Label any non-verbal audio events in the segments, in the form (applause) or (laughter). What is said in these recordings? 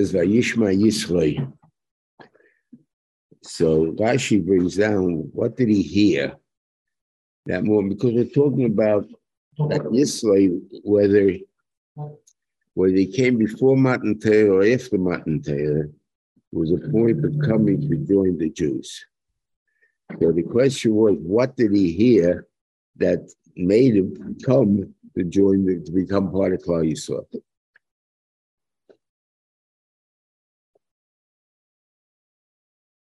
says Vayishma Yisro. So Rashi brings down what did he hear? That more because we're talking about that Yisro, whether whether he came before Matan Torah or after Matan Torah, was a point of coming to join the Jews. So the question was, what did he hear that made him come to join the, to become part of Klal Yisrael?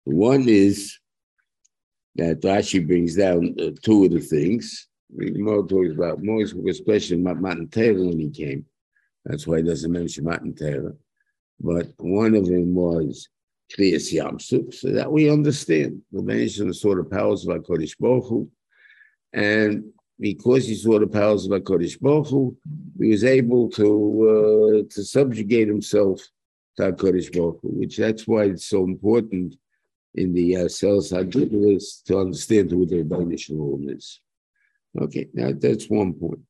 One is that Rashi brings down uh, two of the things. More talks about more especially Matan Torah when he came. That's why he doesn't mention Matan Torah. But one of them was Kriyas Yamsuf, so that we understand the mention the sort of powers of HaKadosh Baruch. And because he saw the powers of HaKadosh Baruch he was able to uh, to subjugate himself to HaKadosh Baruch which that's why it's so important in the uh, cells to understand who the Rebbeinu rule is. Okay, now that's one point.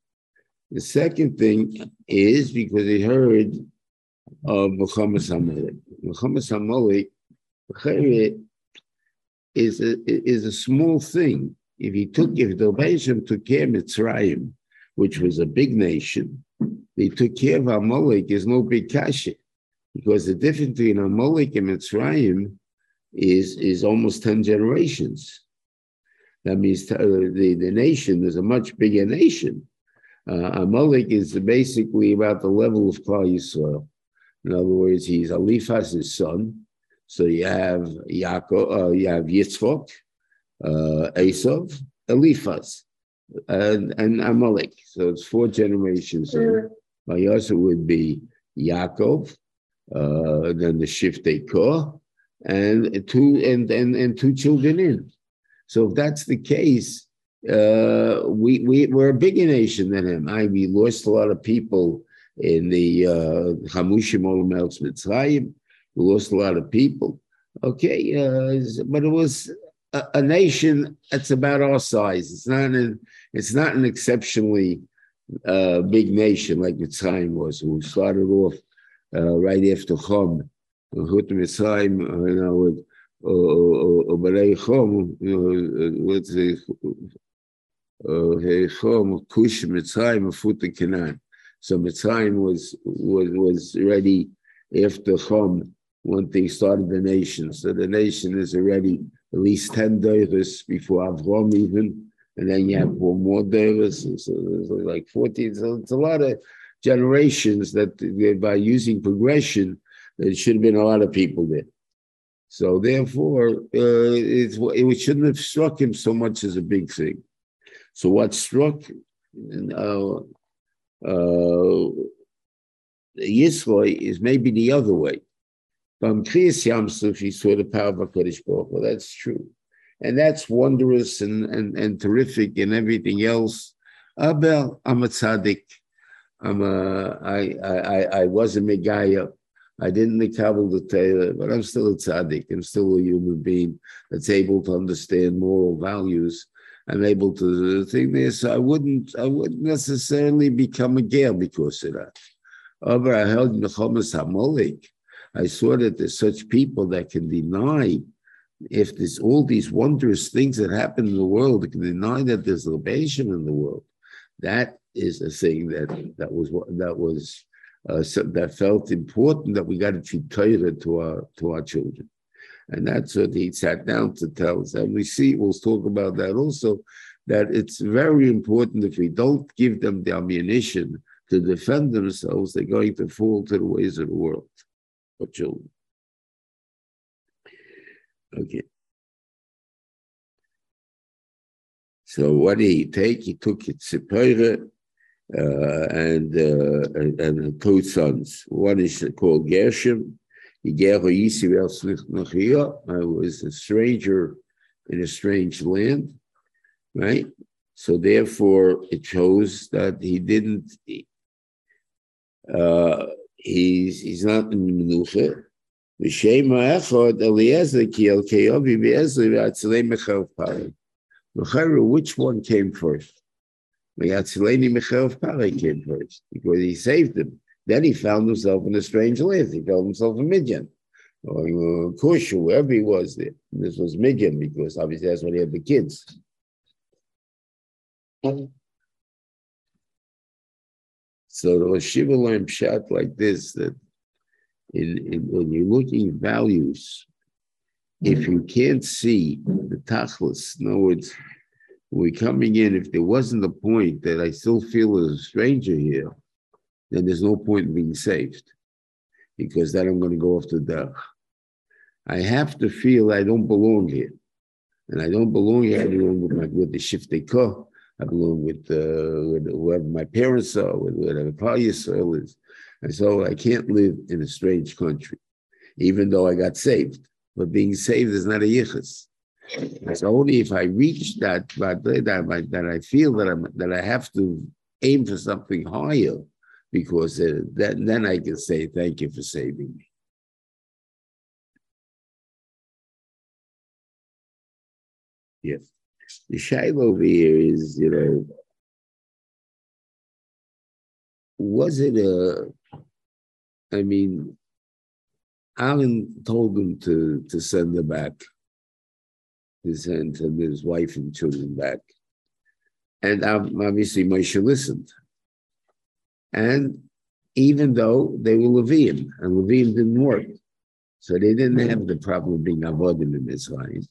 The second thing is because he heard of Milchemes Amalek. Milchemes Amalek is a, is a small thing. If he took, if the Rebbeinu took care of Mitzrayim, which was a big nation, they took care of Amalek is no big kasha. Because the difference between Amalek and Mitzrayim is, is almost 10 generations. That means uh, the, the nation is a much bigger nation. Uh, Amalek is basically about the level of Klal Yisrael. In other words, he's Eliphaz's son. So you have Yaakov, uh, you have Yitzchok, uh, Esav, Eliphaz, and, and Amalek. So it's four generations. So Mayasa would be Yaakov, uh, then the Shiftei Kor, and two and, and and two children in. So if that's the case, uh, we we we're a bigger nation than him. I we lost a lot of people in the uh, Hamushim Olam Mitzrayim. We lost a lot of people. Okay, uh, but it was a, a, nation that's about our size. It's not an it's not an exceptionally uh, big nation like Mitzrayim was, who started off uh, right after Chom Know, with Oberei Chom, with the Chom, Kush Mitzrayim, Fut Canaan. So Mitzrayim was was was ready after Chom when they started the nation. So the nation is already at least 10 days before Avram even, and then you have one more days, so there's like 14. So it's a lot of generations that by using progression, there should have been a lot of people there. So therefore, uh, it shouldn't have struck him so much as a big thing. So what struck uh, uh, Yisro is maybe the other way. From Kriyas Yamsuf, he saw the power of HaKadosh Baruch Well, that's true. And that's wondrous and, and, and terrific and everything else. Abel, I'm a tzaddik. I'm a, I, I, I was a Megaya. I didn't Nikabel the Torah, but I'm still a tzaddik. I'm still a human being that's able to understand moral values. I'm able to think this. I wouldn't, I wouldn't necessarily become a ger because of that. However, I held Mechomas Hamolik. I saw that there's such people that can deny if there's all these wondrous things that happen in the world, can deny that there's libation in the world. That is a thing that that was that was uh, so that felt important that we got to teach Torah to our to our children, and that's what he sat down to tell us. And we see we'll talk about that also. That it's very important if we don't give them the ammunition to defend themselves, they're going to fall to the ways of the world of children. Okay. So what did he take? He took it Tzipora, uh, and, uh, and, and two sons. One is called Gershom. I was a stranger in a strange land, right? So therefore, it shows that he didn't. Uh, he's he's not in menucha. V'shema echad Eliezer ki el keovi v'ezer v'atzilei mechav. Which one came first? Megatzileni Michael Pare came first because he saved them. Then he found himself in a strange land. He found himself in Midian or uh, Kush, wherever he was there. This was Midian because obviously that's when he had the kids. So the Shiva learned shot like this that in, in, when you're looking at values, if you can't see the tachlis, in other words, we're coming in, if there wasn't a point that I still feel as a stranger here, then there's no point in being saved because then I'm going to go off the derech. I have to feel I don't belong here. And I don't belong here. I belong with, my, with the Shiftei Koh. I belong with, uh, with whoever my parents are, with whatever Klal Yisrael is. And so I can't live in a strange country, even though I got saved. But being saved is not a yichus. It's only if I reach that, that, I feel that, I'm, that I have to aim for something higher, because then, then I can say, Thank you for saving me. Yes. The shail over here is, you know, was it a, I mean, Aharon told him to, to send her back, to send his wife and children back. And um, obviously Moshe listened. And even though they were Levium, and Levium didn't work, so they didn't mm-hmm. have the problem of being avodim in Israel.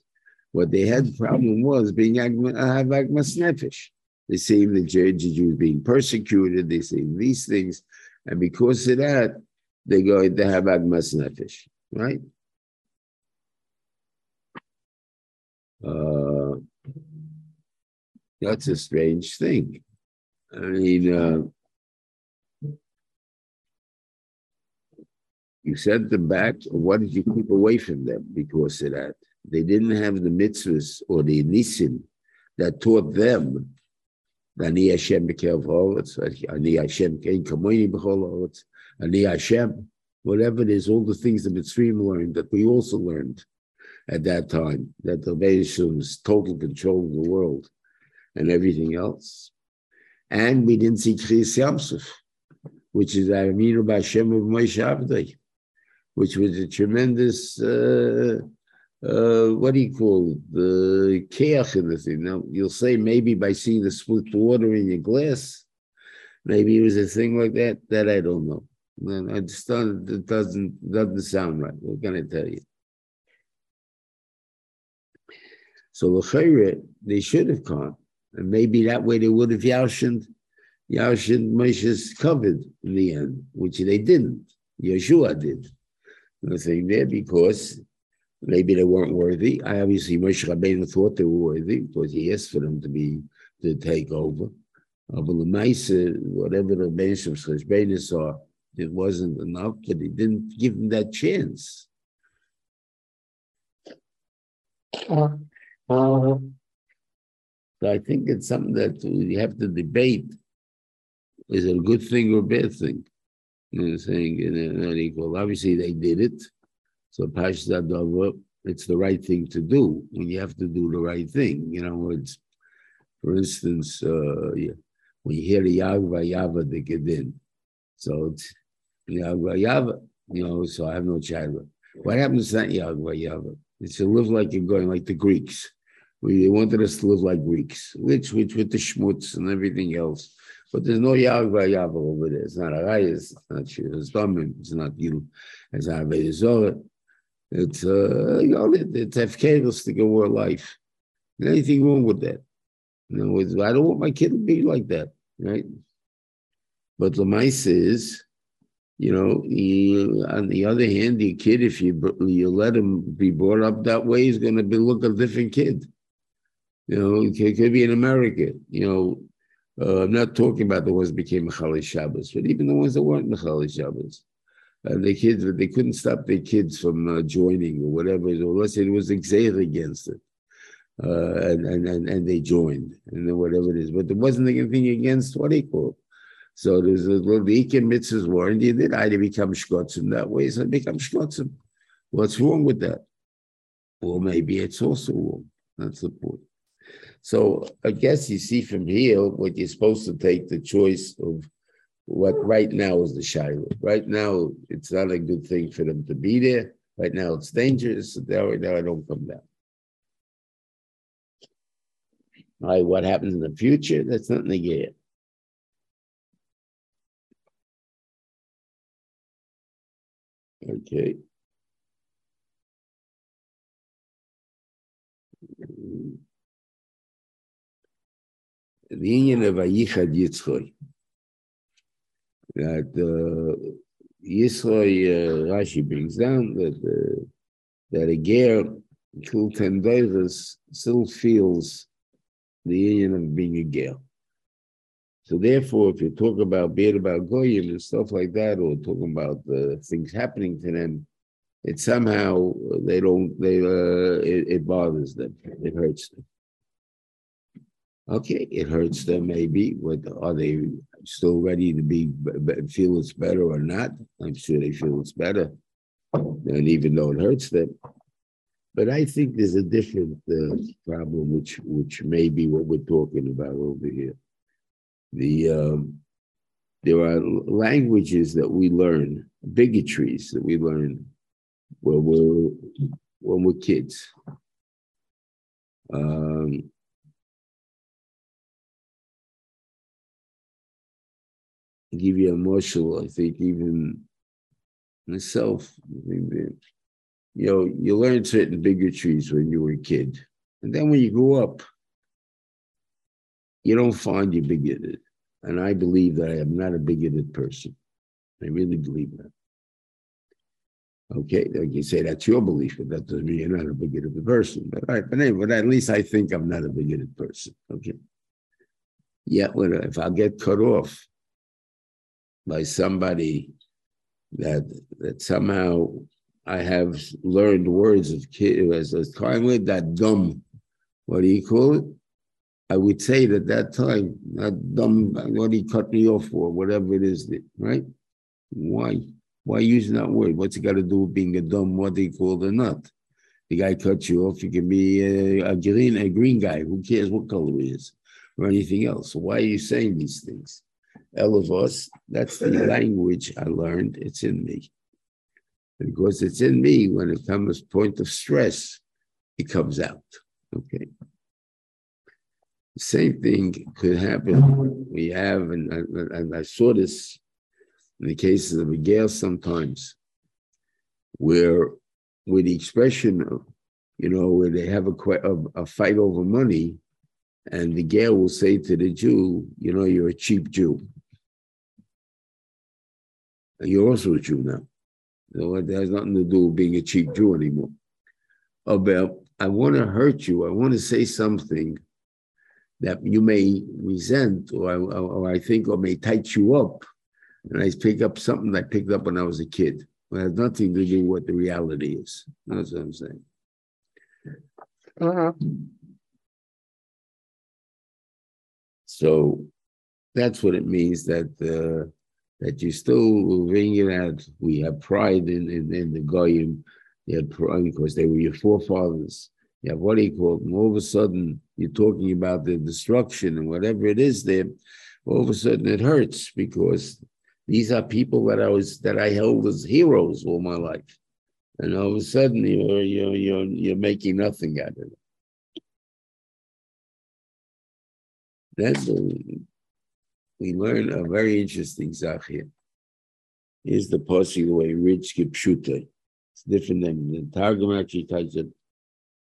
What they had the problem was being agmas uh, nefesh. They see the Jews being persecuted. They see these things, and because of that, they go to have agmas nefesh, right? Uh, that's a strange thing. I mean, uh, you sent them back. What did you keep away from them because of that? They didn't have the mitzvahs or the nisim that taught them Hashem b'kel ha'oretz, Ani Hashem kein kamoini b'chol ha'oretz, Ani Hashem, whatever it is, all the things that Mitzrayim learned that we also learned at that time, that the was total control of the world and everything else. And we didn't see Kriyas Yamsuf, which is Aminu B'Hashem of Moshe Avdei, which was a tremendous uh, uh, what do you call it? the keach in the thing. Now you'll say maybe by seeing the split water in your glass, maybe it was a thing like that. That I don't know. I just don't, it doesn't doesn't sound right. What can I tell you? So the they should have come, and maybe that way they would have yashined, yashined Moshe's covered in the end, which they didn't. Yehoshua did. The thing there because Maybe they weren't worthy. I obviously Moshe Rabbeinu thought they were worthy because he asked for them to be to take over. Uh, but the whatever the Benishim's Cheshbenis are, it wasn't enough, but he didn't give them that chance. Uh, uh, so I think it's something that we have to debate. Is it a good thing or a bad thing? You know, saying you know, equal. Obviously, they did it. So Pashta it's the right thing to do when you have to do the right thing. You know, it's, for instance, uh, when you hear the Yagva Yava the Gedin. So it's Yagva Yava, you know, so I have no child. What happens to that Yagva Yava? It's to live like you're going like the Greeks. We wanted us to live like Greeks, which, which with the schmutz and everything else. But there's no Yagva Yava over there. It's not a Rayas, it's not Shir it's not Gil, it's not Vedizorah. It's uh, you know, it, it's to go our life. Anything wrong with that? You know, I don't want my kid to be like that, right? But the mice is, you know, he, on the other hand, the kid, if you you let him be brought up that way, he's going to be look a different kid. You know, it could be in America. You know, uh, I'm not talking about the ones that became Chali Shabbos, but even the ones that weren't Chali Shabbos and the kids, but they couldn't stop their kids from uh, joining or whatever. Or say it was exer against it, uh, and, and and and they joined, and then whatever it is. But there wasn't anything against what he called. So there's a little Ikim mitzvahs warned you did either become shkotzim that way, so become shkotzim. What's wrong with that? Well, maybe it's also wrong. That's the point. So I guess you see from here what you're supposed to take the choice of what right now is the Shiloh. Right now, it's not a good thing for them to be there. Right now, it's dangerous. Right now, I don't come down. All right, what happens in the future? That's not negated. Okay. The union of Ayichad Yitzchoy. That uh, Yitzchoy, uh, Rashi brings down that uh, that a girl who ten days still feels the union of being a girl. So therefore, if you talk about being about goyim and stuff like that, or talking about the things happening to them, it somehow they don't they uh, it, it bothers them, it hurts them. Okay, it hurts them maybe. What are they still ready to be feel it's better or not? I'm sure they feel it's better, and even though it hurts them. But I think there's a different uh, problem, which which may be what we're talking about over here the um, there are languages that we learn, bigotries that we learn when we're when we're kids. Um, give you a marshal, I think even myself, you know, you learn certain bigotries when you were a kid. And then when you grow up, you don't find you bigoted. And I believe that I am not a bigoted person. I really believe that. Okay, like you say, that's your belief, but that doesn't mean you're not a bigoted person. But, all right, but, anyway, but at least I think I'm not a bigoted person. Okay. Yeah, well, if I get cut off by somebody that that somehow I have learned words of kid as a time with that dumb, what do you call it? I would say that that time, that dumb, what he cut me off for, whatever it is, right? Why? Why using that word? What's it got to do with being a dumb, what they call a nut? The guy cuts you off, you can be a, a, green, a green guy. Who cares what color he is or anything else? So why are you saying these things? Us, that's the (laughs) language I learned. It's in me. Because it's in me, when it comes point of stress, it comes out. Okay. Same thing could happen. We have, and, and I saw this in the cases of a Gale sometimes, where with the expression of, you know, where they have a, a, a fight over money, and the Gale will say to the Jew, you know, you're a cheap Jew. You're also a Jew now. So it has nothing to do with being a cheap Jew anymore. About, I want to hurt you. I want to say something that you may resent or, or, or, I think or may tight you up. And I pick up something I picked up when I was a kid. It has nothing to do with what the reality is. That's what I'm saying. Uh-huh. So that's what it means that uh, that you still bring it out. We have pride in, in, in the Goyim. They had pride because they were your forefathers you have what do you call it? And all of a sudden, you're talking about the destruction and whatever it is there. All of a sudden, it hurts because these are people that I was that I held as heroes all my life, and all of a sudden, you're you're you're, you're making nothing out of it. That's we learn a very interesting zach here. Here's the possible way rich kipshuta. It's different than the Targum actually tells it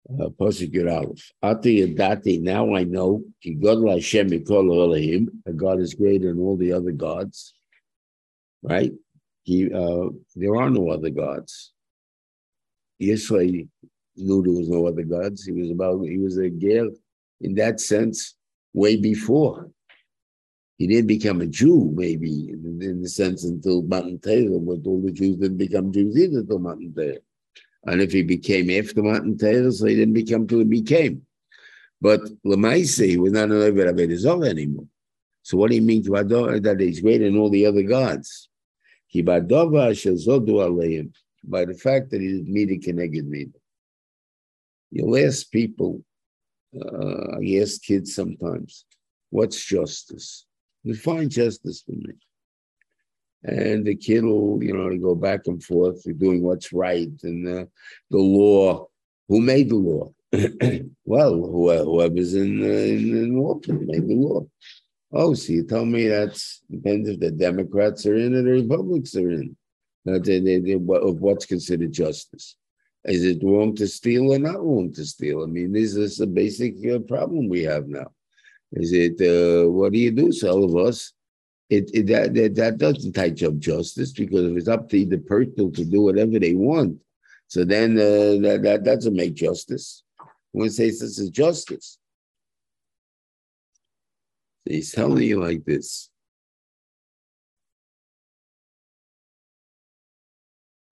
uh, Pasuk. Ati Yadati, now I know, Ki God Hashem Mikol Elohim, God is greater than all the other gods, right? He, uh, there are no other gods. Yisrael knew there was no other gods. He was about, he was a Ger in that sense way before. He didn't become a Jew, maybe, in, in the sense until Matan Torah, but all the Jews didn't become Jews either until Matan Torah. And if he became after Matan Torah, so he didn't become till he became. But Lamaise, he was not an Ovid Avedizor anymore. So what do you mean that he's greater than all the other gods? By the fact that he did meet a connected me. You'll ask people, uh, I ask kids sometimes, what's justice? Define justice for me. and the kid will, you know, go back and forth doing what's right and uh, the law. Who made the law? (clears throat) well, whoever's in, uh, in, in office made the law. Oh, so you tell me that's depends if the Democrats are in or the Republicans are in. That they, they, they, of what's considered justice. Is it wrong to steal or not wrong to steal? I mean, this is a basic uh, problem we have now. Is it uh, what do you do? Us, it, it that, that, that doesn't touch up justice because if it's up to the person to do whatever they want, so then uh, that, that doesn't make justice. One says this is justice. He's telling you like this.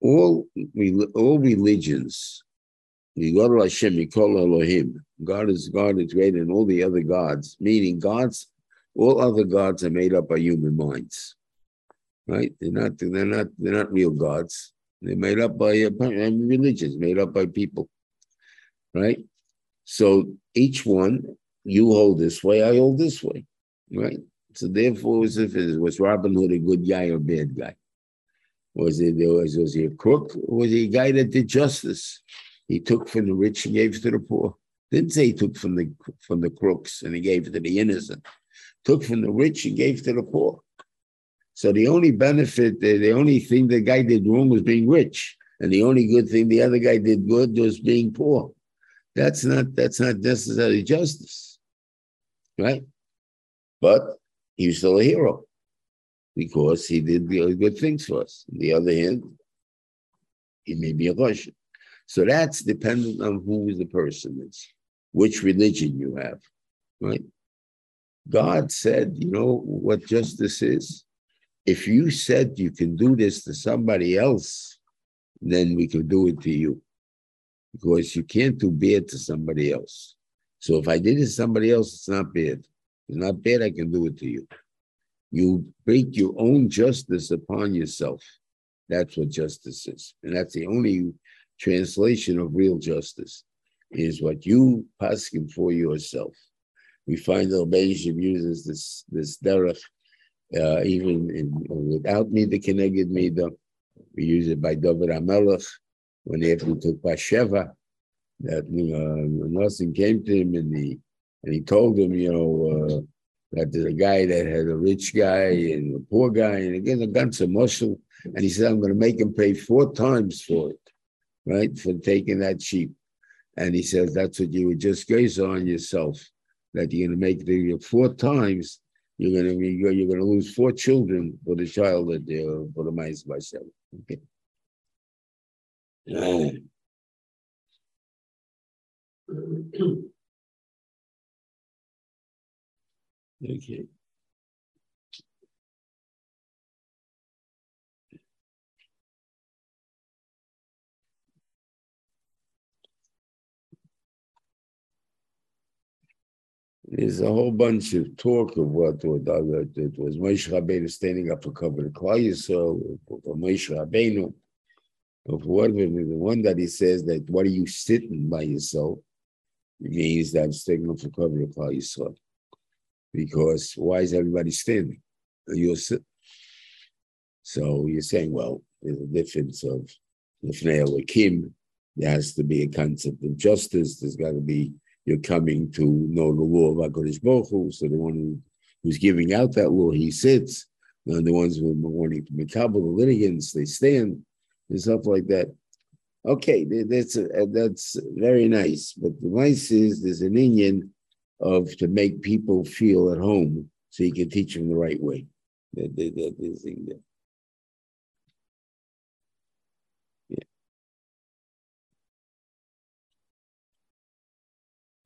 All we all religions, God Hashem, we call Elohim. God is God is greater than all the other gods, meaning gods, all other gods are made up by human minds. Right? They're not, they're not, they're not real gods. They're made up by religions, made up by people. Right? So each one, you hold this way, I hold this way. Right? So therefore, was if it was Robin Hood a good guy or bad guy? Was it was, was he a crook? Was he a guy that did justice? He took from the rich and gave to the poor. Didn't say he took from the from the crooks and he gave it to the innocent. Took from the rich and gave to the poor. So the only benefit, the, the only thing the guy did wrong was being rich, and the only good thing the other guy did good was being poor. That's not that's not necessarily justice, right? But he was still a hero because he did good things for us. On the other hand, he may be a Russian. So that's dependent on who the person is, which religion you have, right? God said, you know what justice is? If you said you can do this to somebody else, then we can do it to you because you can't do bad to somebody else. So if I did it to somebody else, it's not bad. It's not bad, I can do it to you. You break your own justice upon yourself. That's what justice is. And that's the only translation of real justice, is what you paskin for yourself. We find the Beishim uses this this derech uh, even in, without me the keneged mida. We use it by David HaMelech when after he took Basheva, that you know, nothing came to him and he and he told him, you know, uh, that there's a guy that had a rich guy and a poor guy, and again a guns a muscle, and he said, I'm going to make him pay four times for it, right, for taking that sheep. And he says that's what you would just gaze on yourself, that you're going to make the four times. You're going to be, you're going to lose four children for the child that uh, for the mice by seven. Okay. (clears throat) Okay. There's a whole bunch of talk of what it was Moshe Rabbeinu standing up for cover the Klal Yisrael, Moshe Rabbeinu of what the one that he says that what are you sitting by yourself it means that I'm up for cover of Klal Yisrael. Because why is everybody standing? You're sitting. So you're saying, well, there's a difference of Lefnei Kim. There has to be a concept of justice. There's got to be you're coming to know the law of HaKadosh Baruch Hu. So the one who, who's giving out that law, he sits. And the ones who are wanting to make the litigants, they stand and stuff like that. Okay, that's a, that's very nice. But the nice is there's an Indian of to make people feel at home, so you can teach them the right way. That that, there.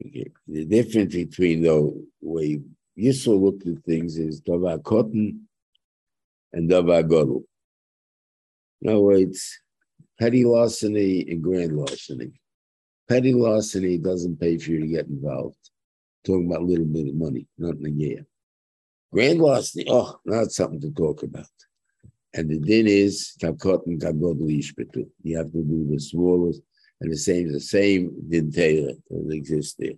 Okay. The difference between the way Yisro looked at things is Davar Katan and Davar Godel. In other words, petty larceny and grand larceny. Petty larceny doesn't pay for you to get involved. Talking about a little bit of money, nothing a year. Grand larceny, oh, not something to talk about. And the din is You have to do the smallest and the same, the same din that exists there.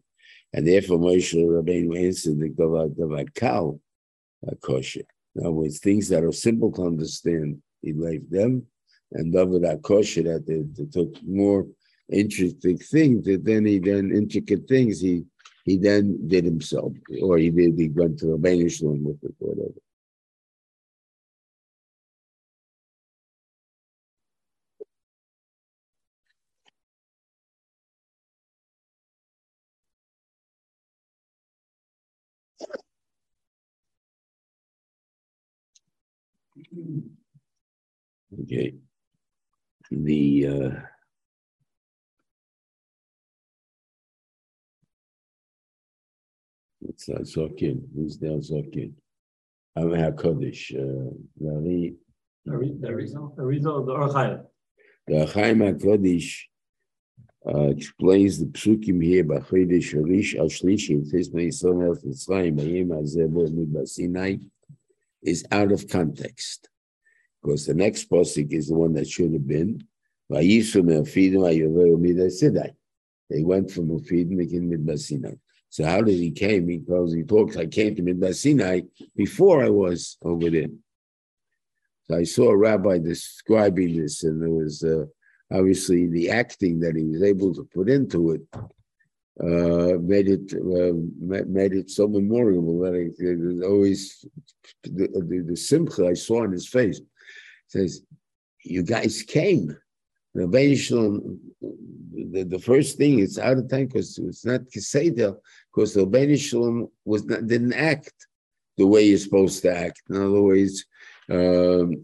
And therefore Moshe Rabbeinu answered the Gavad Gavad Kal uh, kosher. In other words, things that are simple to understand, he left them, and Davar HaKasha that they, they, took more interesting things, that then he then intricate things he he then did himself, or he did he went to the Banish with it, whatever. Okay. The uh, it's not Zokin. Who's now Zokin? I'm HaKodesh. Uh, the result, the of the Ohr HaChaim. The Ohr HaChaim HaKodesh uh, explains the psukim here by Chodesh Harish Al Shlishi. It says, "May Yisrael El Mitzrayim Bayim Azeh Bo Sinai." Is out of context because the next posik is the one that should have been. They went from Refidim to Midbar Sinai. So how did he came? Because he talks, I came to Midbar Sinai before I was over there. So I saw a rabbi describing this, and there was uh, obviously the acting that he was able to put into it uh, made it uh, made it so memorable that it, it always the, the, the, simcha I saw on his face says, "You guys came." The, the, the first thing it's out of time because it's not Keseder because the Rebbeinu was not didn't act the way you're supposed to act. In other words, um,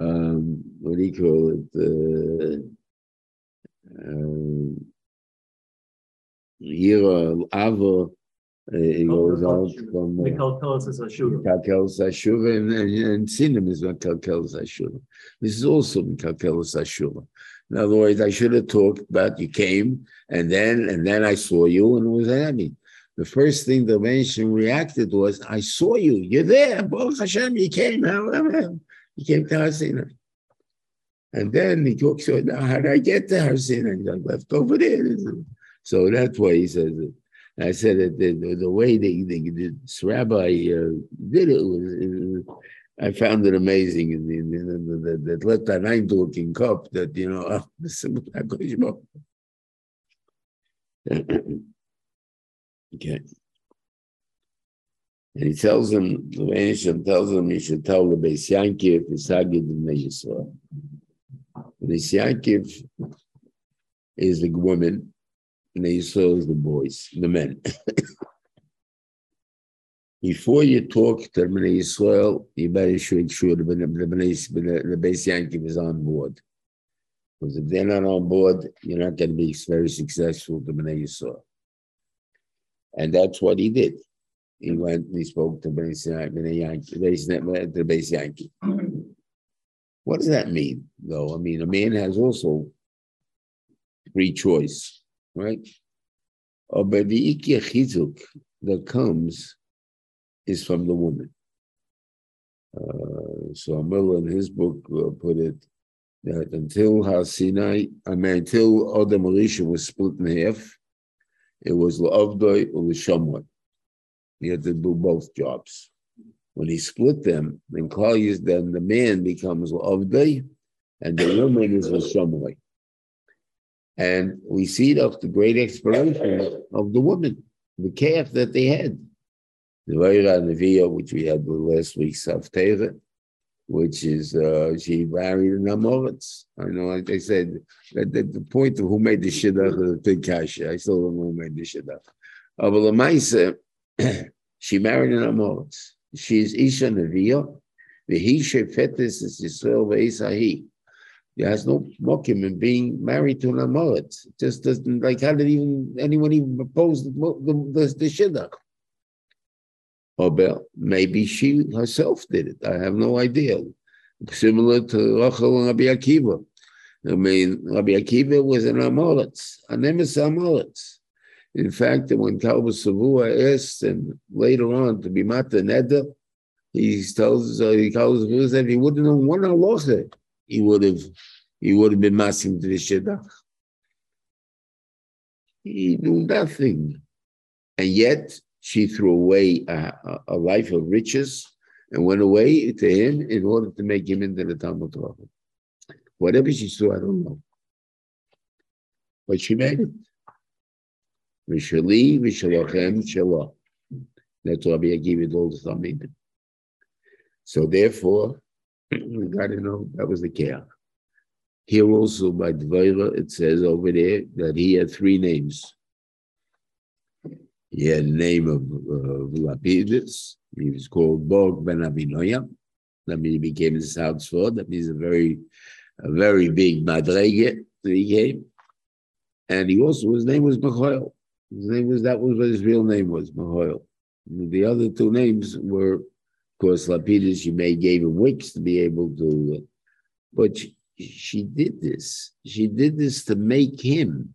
um, what do you call it? Uh, um, Yira, Ava, it goes out from uh, Ashura. Kalkelis Ashura and, and, is not Kalkelis Ashura. This is also Kalkelis Ashura. In other words, I should have talked about you came and then and then I saw you and it was mean. The first thing the mention reacted was, I saw you, you're there, Baruch Hashem, you came, you came to Hasina. And then he talks about how did I get to Hasina? And I left over there. So that's why he says it. I said that the, the, the way the, the, this rabbi uh, did it was, it was, I found it amazing. That let that Eindruck in cup that, you know, (laughs) okay. And he tells him, the Vanisham tells him he should tell the Beis Yankiv, Isagid, and Yisrael. Beis Yankiv is the woman, and Yisrael is the boys, the men. Before you talk to the Bnei Yisrael, you better make sure the, Beis Yankiv is on board. Because if they're not on board, you're not going to be very successful to Bnei Yisrael. And that's what he did. He went and he spoke to Bnei the Beis Yankiv. What does that mean, though? I mean, a man has also free choice right? By the chizuk that comes is from the woman. Uh, so Amil in his book uh, put it that until Har Sinai, I mean, until Adam Rishon was split in half, it was La'avdoi or L'shamot. He had to do both jobs. When he split them, then Klal then the man becomes La'avdoi, and the woman is L'shamot. And we see it of the great exploration of the woman, the calf that they had. The Vaira Neviah, which we had last week's Haftarah, which is uh, she married an Amoritz. I know, like I said, at, the point of who made the Shidduch of the big kasha, I still don't know who made the Shidduch. Uh, but Lamaisa, she married an Amoritz. She is Isha Neviah. The he shefetis is Yisrael ve'esahi. He has no in being married to an amorit. Just doesn't like how did even anyone even propose the the, the, shidduch? Or maybe she herself did it. I have no idea. Similar to Rachel and Rabbi Akiva. I mean, Rabbi Akiva was an amoritz, an emes amoritz. In fact, when Kalba Savua asked him later on to be Mata Neda, he tells uh, he tells that he wouldn't know one halacha he would have he would have been massing to the shidduch. He knew nothing, and yet she threw away a, a, life of riches and went away to him in order to make him into the Talmud Torah. Whatever she saw, I don't know. But she made it. Vishali, Vishalachem, Shalah. That's Rabbi Akiva told us Talmidim. So therefore, got to know that was the care. Here also by Dvaira, it says over there that he had three names. He had the name of uh, Lapidus. He was called Bog Ben Avinoam. That means he became the South Sword. That means a very, a very big madrege that he came. And he also, his name was Mahoil. His name was, that was what his real name was, Mahoil. The other two names were, course, Lapidus, she may gave him wicks to be able to, but she, she did this. She did this to make him,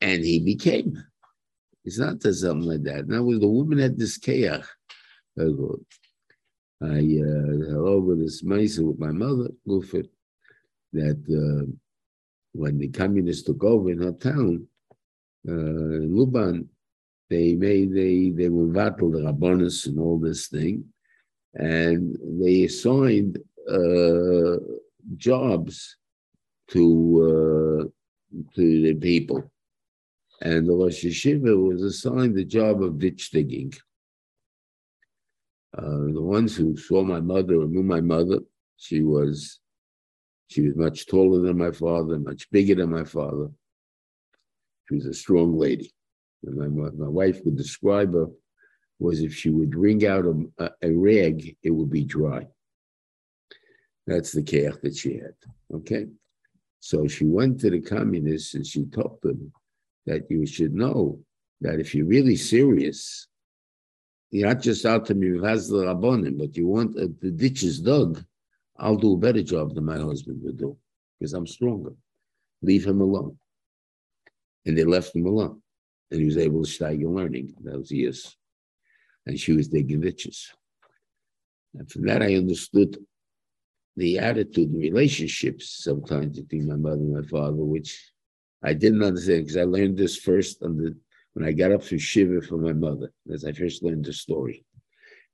and he became. It's not to something like that. Now, the woman had this keach. I uh, had over this mice with my mother, Gufit, that uh, when the communists took over in her town, uh, in Luban, they made they they were battled the rabbonis and all this thing, and they assigned uh, jobs to uh, to the people, and the Rosh Yeshiva was assigned the job of ditch digging. Uh, the ones who saw my mother or knew my mother, she was she was much taller than my father, much bigger than my father. She was a strong lady. My, my wife would describe her was if she would wring out a, a, rag, it would be dry. That's the care that she had. Okay. So she went to the communists and she told them that you should know that if you're really serious, you're not just out to me the rabbonim, but you want uh, the ditches dug, I'll do a better job than my husband would do because I'm stronger. Leave him alone. And they left him alone and he was able to start learning. That was years. And she was digging ditches. And from that, I understood the attitude and relationships sometimes between my mother and my father, which I didn't understand because I learned this first when I got up to Shiva for my mother, as I first learned the story.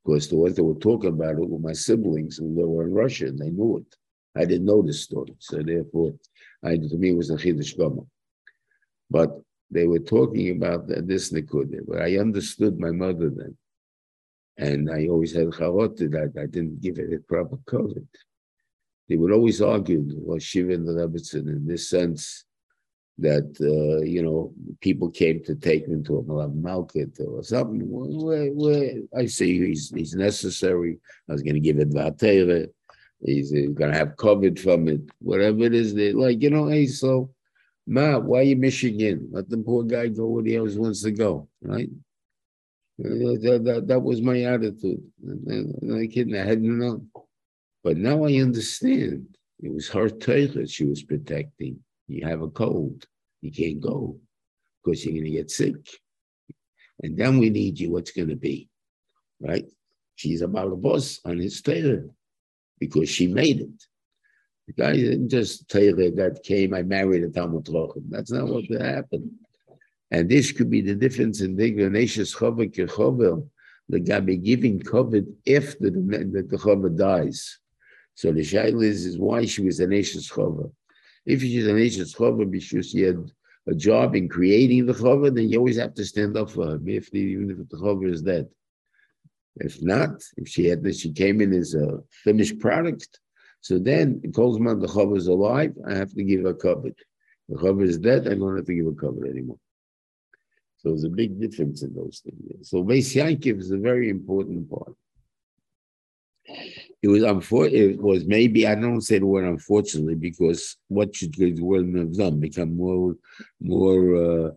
Because the ones that were talking about it were my siblings, and they were in Russia, and they knew it. I didn't know this story, so therefore, I, to me, it was a chiddush But they were talking about this Nikudah, but I understood my mother then. And I always had charot that I didn't give it a proper cover. They would always argue, well, Shiva and the Rebbetzin, in this sense that, uh, you know, people came to take him to a market or something. Where, where I say he's, he's necessary. I was going to give it Vatera. He's, he's going to have COVID from it, whatever it is. They like, you know, hey, so Ma, why are you Michigan? Let the poor guy go where he always wants to go, right? That, that, that was my attitude. I kidding, I hadn't known. But now I understand. It was her that she was protecting. You have a cold, you can't go because you're going to get sick. And then we need you, what's going to be, right? She's about a boss on his tailor because she made it. The guy didn't just tell you that came, I married a Talmid Chochem. That's not what happened. And this could be the difference in the Ignatius Chover Kechover, the be giving kavod if the, the, the Chover dies. So the shaila is, is why she was a nation's Chover. If she's a nation's Chover because she had a job in creating the Chover, then you always have to stand up for her, if the, even if the Chover is dead. If not, if she had this, she came in as a finished product, so then, Kolzman, the Chav is alive, I have to give a kavod. The Chav is dead, I don't have to give a kavod anymore. So there's a big difference in those things. So Beis is a very important part. It was unfortunate. It was maybe I don't say the word unfortunately because what should the world have done become more, more. Uh,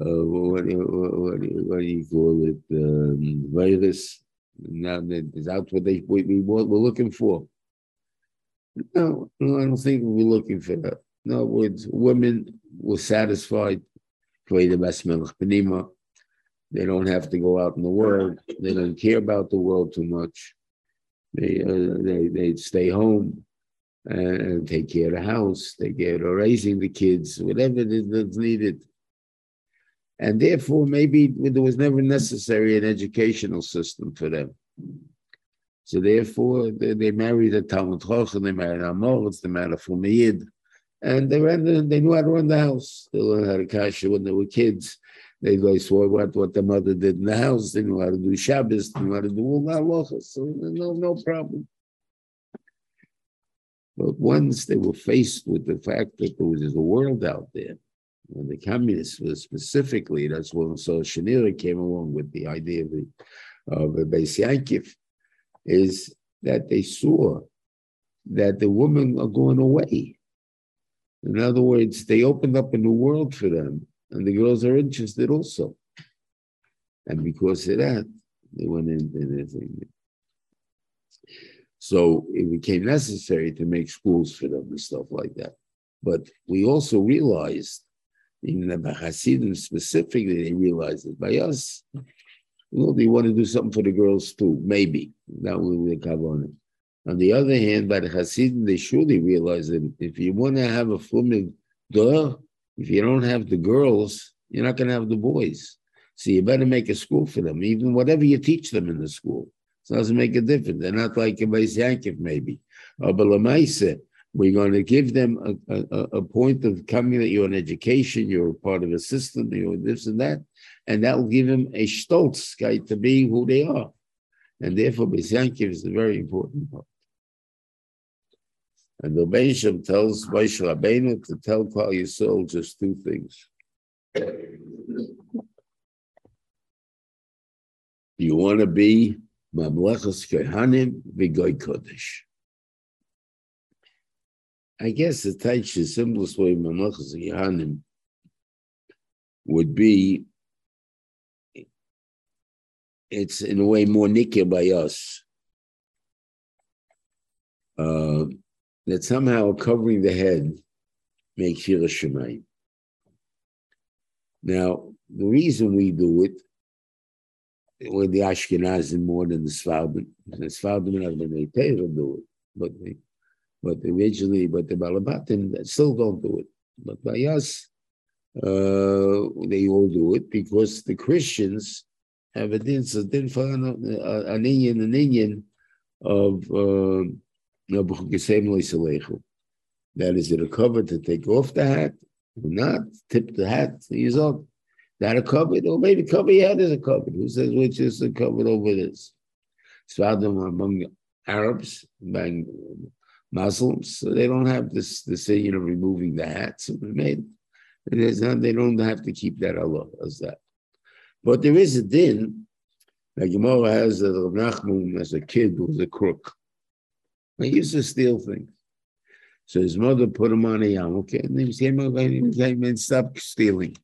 uh, what, what, what, do you call it? Um, virus. Now that's out what they we, we we're looking for. No, no, I don't think we're looking for that. In other words, women were satisfied. They don't have to go out in the world. They don't care about the world too much. They uh, they they stay home and take care of the house. They care of raising the kids, whatever that's needed. And therefore, maybe there was never necessary an educational system for them. So therefore, they, they married a Talmid Chochem, they married a Moritz, they married a Fumiyid, and they ran the, they knew how to run the house. They learned how to kasha when they were kids. They, they saw what, what the mother did in the house. They knew how to do Shabbos, they knew how to do all the halachas. So no, no problem. But once they were faced with the fact that there was a world out there, and the communists were specifically, that's when so came along with the idea of the of the Beis Yankif, is that they saw that the women are going away. In other words, they opened up a new world for them, and the girls are interested also. And because of that, they went in into anything. So it became necessary to make schools for them and stuff like that. But we also realized, in the Hasidim specifically, they realized it by us, well, they want to do something for the girls too, maybe. That will be the kavanah. On the other hand, by the Hasidim, they surely realize that if you want to have a flumin door, if you don't have the girls, you're not going to have the boys. So you better make a school for them, even whatever you teach them in the school. It doesn't make a difference. They're not like a Beis Yankiv, maybe. Uh, or Balamaisa, we're going to give them a, a, a, point of coming that you're an education, you're part of a system, you're this and that and that will give him a stolz guy to be who they are. And therefore, Beis Yankiv is a very important part. And the Beisham tells Moshe Rabbeinu to tell Klal Yisrael just two things. You want to be Mamlechas Kehanim V'Goy Kodesh. I guess the Taich, simplest way Mamlechas Kehanim would be it's in a way more nikir by us. Uh, that somehow covering the head makes Yiras Shemayim. Now, the reason we do it, with the Ashkenazim more than the Sfardim, the Sfardim are the Torah do it, but they, but originally, but the Balabatim still don't do it. But by us, uh, they all do it because the Christians have a din, so din for an, an Indian, an Indian of uh, that is it a cover to take off the hat or not, tip the hat, he's up. That a cover, or maybe cover your head is a cover. Who says which is a cover over this? Sfardim among Arabs, among Muslims, so they don't have this saying of removing the hats. Made. Not, they don't have to keep that Allah as that. But there is a din, like Gemara has that Rav Nachman as a kid was a crook. He used to steal things. So his mother put him on a yarmulke, and he came over and he came and stopped stealing.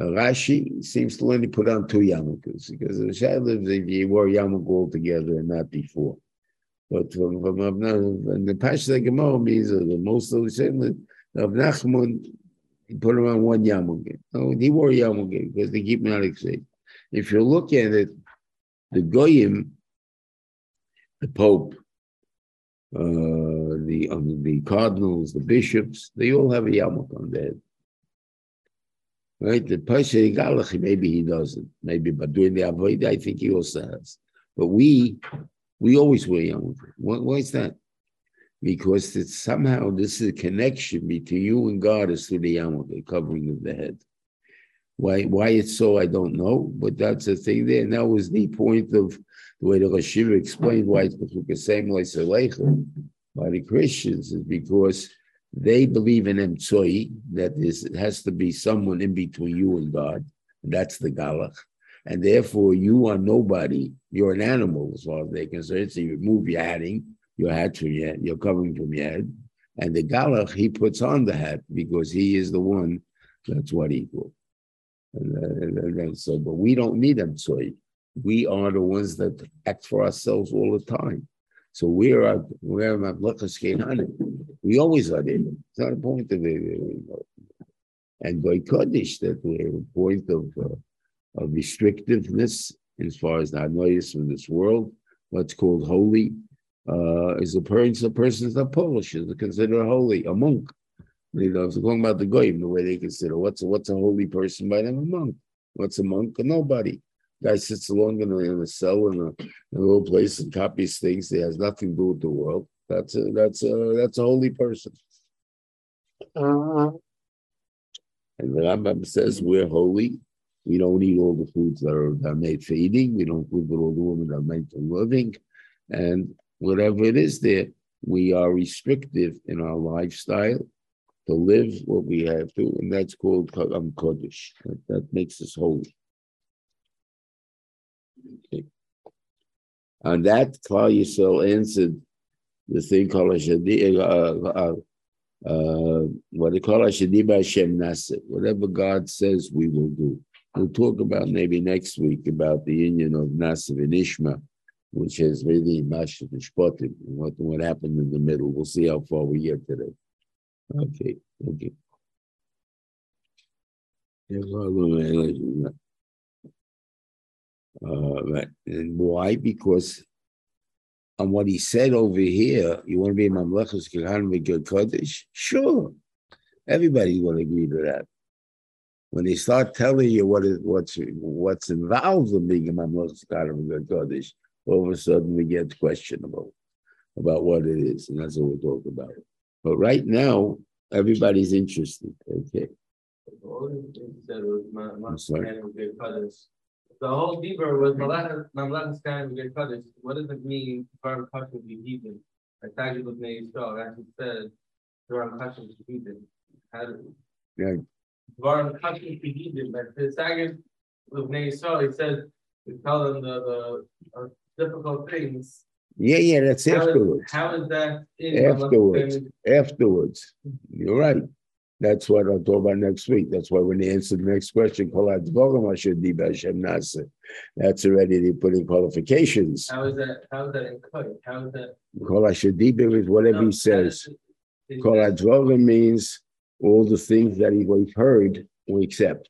Uh, Rashi seems to only put on two yarmulkes because the Shai lives if you wore yarmulke all together and not before. But from, from and the Pasha Gemara means that the most of the same Rav Nachman he put him on one yarmulke. No, he wore a yarmulke because they keep Malik safe. If you look at it, the goyim, the pope, uh, the um, the cardinals, the bishops, they all have a yarmulke on their head. Right? The Pasha Galach, maybe he doesn't. Maybe, but during the Avodah, I think he also has. But we, we always wear yarmulke. Why, why is that? Because it's somehow this is a connection between you and God is through the yarmulke, the covering of the head. Why why it's so, I don't know, but that's the thing there. And that was the point of the way the Rashiva explained why it's the same by the Christians is because they believe in Emtsoi, that is, it has to be someone in between you and God. And that's the Galach. And therefore, you are nobody. You're an animal, as far as they're concerned. So you remove your adding your hat from your you're covering from your head. And the galach, he puts on the hat because he is the one that's what equal. And, uh, and, and so, but we don't need them. So we are the ones that act for ourselves all the time. So we are we're We always are there. It's not a point of it. And by Kaddish, that we're a point of, uh, of restrictiveness as far as the noise from this world, what's called holy, uh, is a person, a person is not Polish, is considered holy, a monk. You know, if talking about the goyim, the way they consider what's a, what's a holy person by them, a monk. What's a monk? Nobody. Guy sits alone in a, in a cell in a, in a, little place and copies things. He has nothing to do with the world. That's a that's a that's a holy person. Uh, and the Rambam says we're holy. We don't eat all the foods that are, that are made for eating. We don't food with all the women that are made for living. And whatever it is there, we are restrictive in our lifestyle to live what we have to, and that's called um, Kodesh. That, that makes us holy. Okay. And that Klal Yisrael answered the thing called a uh, uh, uh, what they call Hashem Nasa. Whatever God says, we will do. We'll talk about maybe next week about the union of Nasa and Ishma, which is really Mishpatim, what, what happened in the middle. We'll see how far we get today. Okay, okay. Uh. And why? Because on what he said over here, you want to be a Mamlechus Vigil Kodesh? Sure. Everybody will agree to that. When they start telling you what is what's what's involved in being a Mamlechus Vigil Kodesh, all of a sudden we get questionable about what it is, and that's what we'll talk about. But right now, everybody's interested. Okay. I'm sorry the whole Dibur was Mamlechus Kain V'Ger Kaddish. What does it mean? Dvarim Kashim V'Yidin. I tagged with Nei Yisrael. Actually said Dvarim Kashim do yeah. Dvarim Kashim V'Yidin. But the tagged with Nei Yisrael, he said to tell them the, the uh, difficult things. Yeah, yeah, that's how afterwards. Is, how is that afterwards? Afterwards, mm-hmm. you're right. That's what I'll talk about next week. That's why when they answer the next question, that's already they put in qualifications. How is that? How is that in How is that? Kol is whatever no, he says. Kol means all the things that he we've heard, we accept.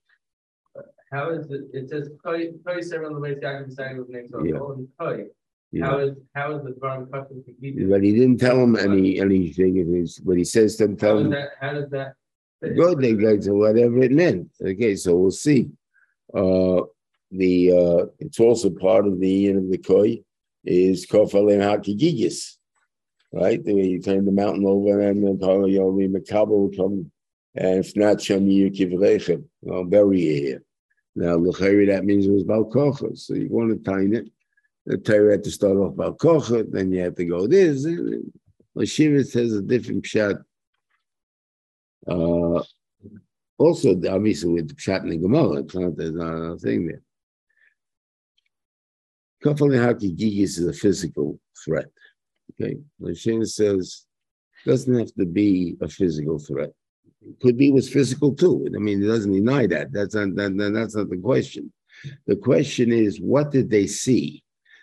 How is it? It says Koi several ways Yaakov saying with names of Koi. Yeah. How is how is the Dvarim Kashim But he didn't tell him any anything. It is what he says to him. Tell him. How does that? Good, they go to whatever it meant. Okay, so we'll see. Uh, the uh, it's also part of the end of the koi is kofalim hakigigis, right? The way you turn the mountain over and then yomi makabel come, and if not shami yukivrechem, I'll bury you here. Now l'chayri that means it was balkocha, so you want to time it. The Torah had to start off balkocha, then you have to go this. Lashiva says a different shot uh, also, obviously, with Pshat and Gemara, it's not, there's not a thing there. Kafal Haki Gigis is a physical threat. Okay, Hashem says doesn't have to be a physical threat. Could be was physical too. I mean, it doesn't deny that. That's not that, that's not the question. The question is, what did they see?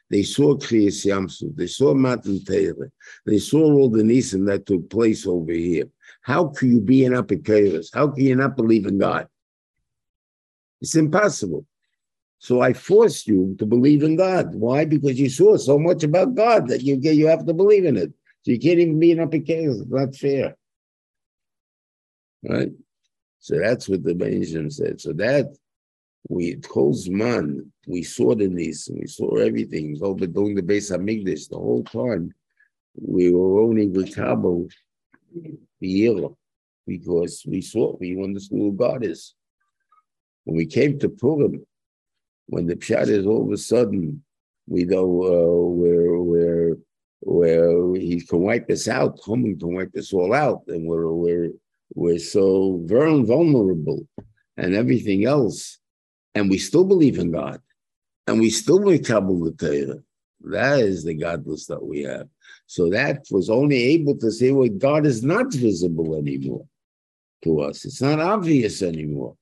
They saw Kriyas Yam Suf. They saw Matan Torah. They saw all the Nisim that took place over here. How can you be an Apicurus? How can you not believe in God? It's impossible. So I forced you to believe in God. Why? Because you saw so much about God that you you have to believe in it. So you can't even be an Apicurus. It's not fair. Right? So that's what the Benjamin said. So that we calls man, we saw the niece, we saw everything. Over doing the base of Migdash the whole time. We were only with Cabo because we saw, we understood who God is. When we came to Purim, when the Pshat is all of a sudden, we know uh, where, where, where he can wipe us out, Haman can wipe us all out, and we're, we're, we're so very vulnerable and everything else, and we still believe in God, and we still make the Torah. That is the gadlus that we have. So that was only able to say, well, God is not visible anymore to us. It's not obvious anymore.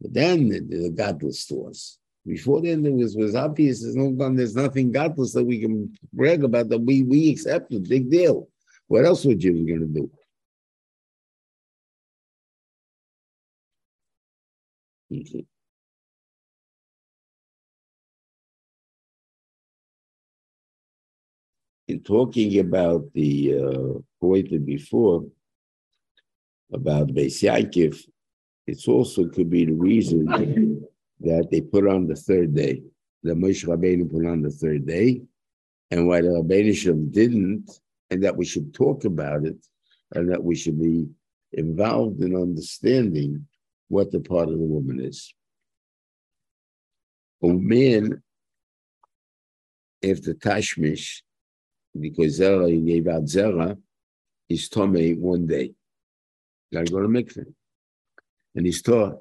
But then the, gadlus to us. Before then, it was, was obvious. There's no there's nothing gadlus that we can brag about that we we accept it. Big deal. What else would you be going to do? In talking about the uh, before, about Beis Yaakov, it's also could be the reason that they put on the third day. The Moshe Rabbeinu put on the third day, and why the Rabbeinu didn't, and that we should talk about it, and that we should be involved in understanding what the part of the woman is. A man, after Tashmish, because Zera, he gave out Zera, is Tomei one day. Got to go to mikveh. And he's taught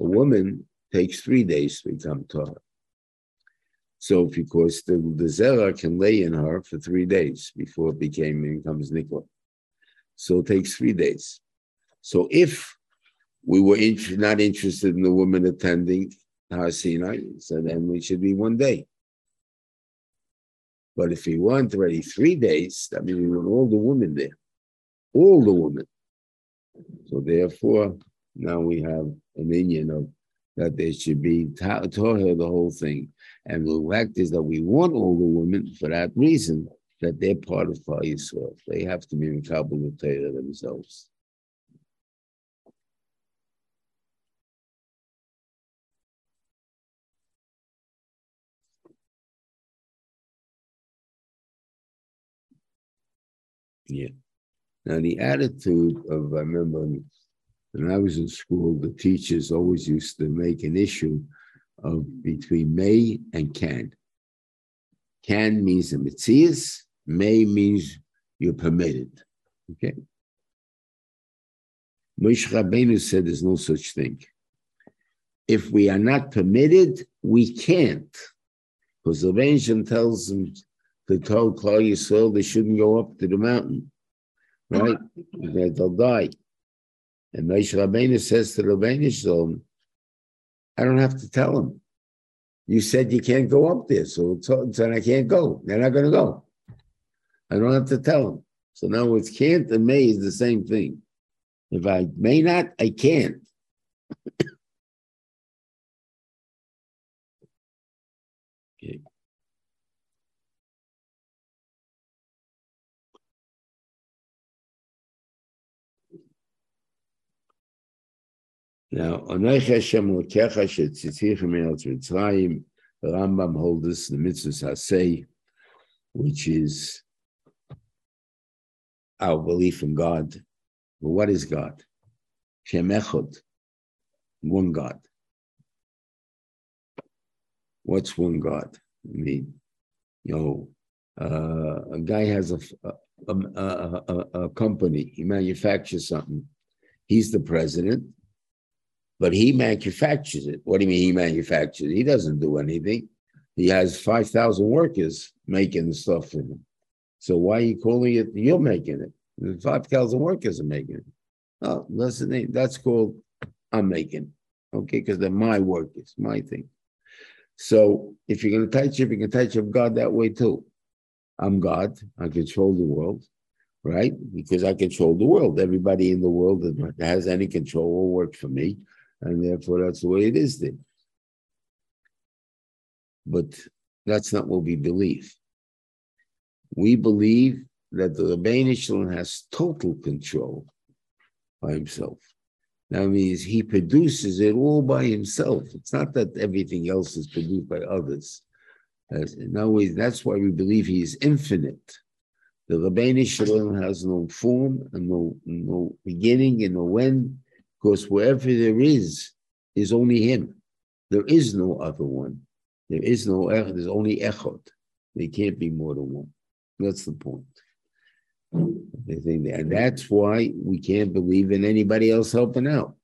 a woman takes three days to become taught. So because the, the Zera can lay in her for three days before it became becomes Nikla. So it takes three days. So if we were int- not interested in the woman attending Har Sinai, so then we should be one day. But if we want already three days, that means we want all the women there. All the women. So therefore, now we have an Indian of that there should be taught her the whole thing. And the fact is that we want all the women for that reason, that they're part of Klal Yisrael. They have to be in Kabbalah Torah themselves. Yeah. Now the attitude of I remember when I was in school, the teachers always used to make an issue of between may and can. Can means a mitzias, may means you're permitted. Okay. Moshe Rabbeinu said there's no such thing. If we are not permitted, we can't. Because the Rebbeinu tells them to tell Klal Yisrael they shouldn't go up to the mountain, right? that they'll die. And Moshe Rabbeinu says to the Rebbeinu I don't have to tell him. You said you can't go up there, so then I can't go. They're not going to go. I don't have to tell them. So now it's can't and may is the same thing. If I may not, I can't. Now, Anochi Hashem Me'eretz Mitzrayim, the Rambam holds this, the mitzvah Hasei, which is our belief in God. But what is God? Shem Echad, one God. What's one God? I mean, you know, uh, a guy has a, a, a, a company, he manufactures something. He's the president but he manufactures it. What do you mean he manufactures? He doesn't do anything. He has 5,000 workers making the stuff for him. So why are you calling it, you're making it? 5,000 workers are making it. Oh, that's the name. That's called I'm making. Okay, because they're my workers, my thing. So if you're going to touch it, you can touch of God that way too. I'm God. I control the world, right? Because I control the world. Everybody in the world that has any control will work for me and therefore that's the way it is then. But that's not what we believe. We believe that the Rebbeinu has total control by himself. That means he produces it all by himself. It's not that everything else is produced by others. In other words, that's why we believe he is infinite. The Rebbeinu has no form and no, no beginning and no end because wherever there is, is only him. There is no other one. There is no echad. There's only echad. There can't be more than one. That's the point. And that's why we can't believe in anybody else helping out.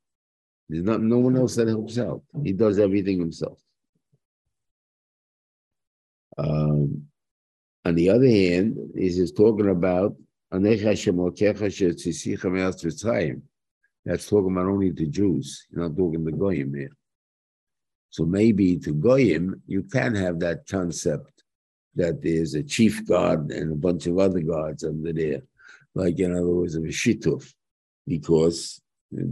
There's not no one else that helps out. He does everything himself. Um, on the other hand, he's just talking about that's talking about only the Jews. You're not talking the Goyim here. So maybe to Goyim, you can have that concept that there's a chief god and a bunch of other gods under there, like in other words, a shituf, because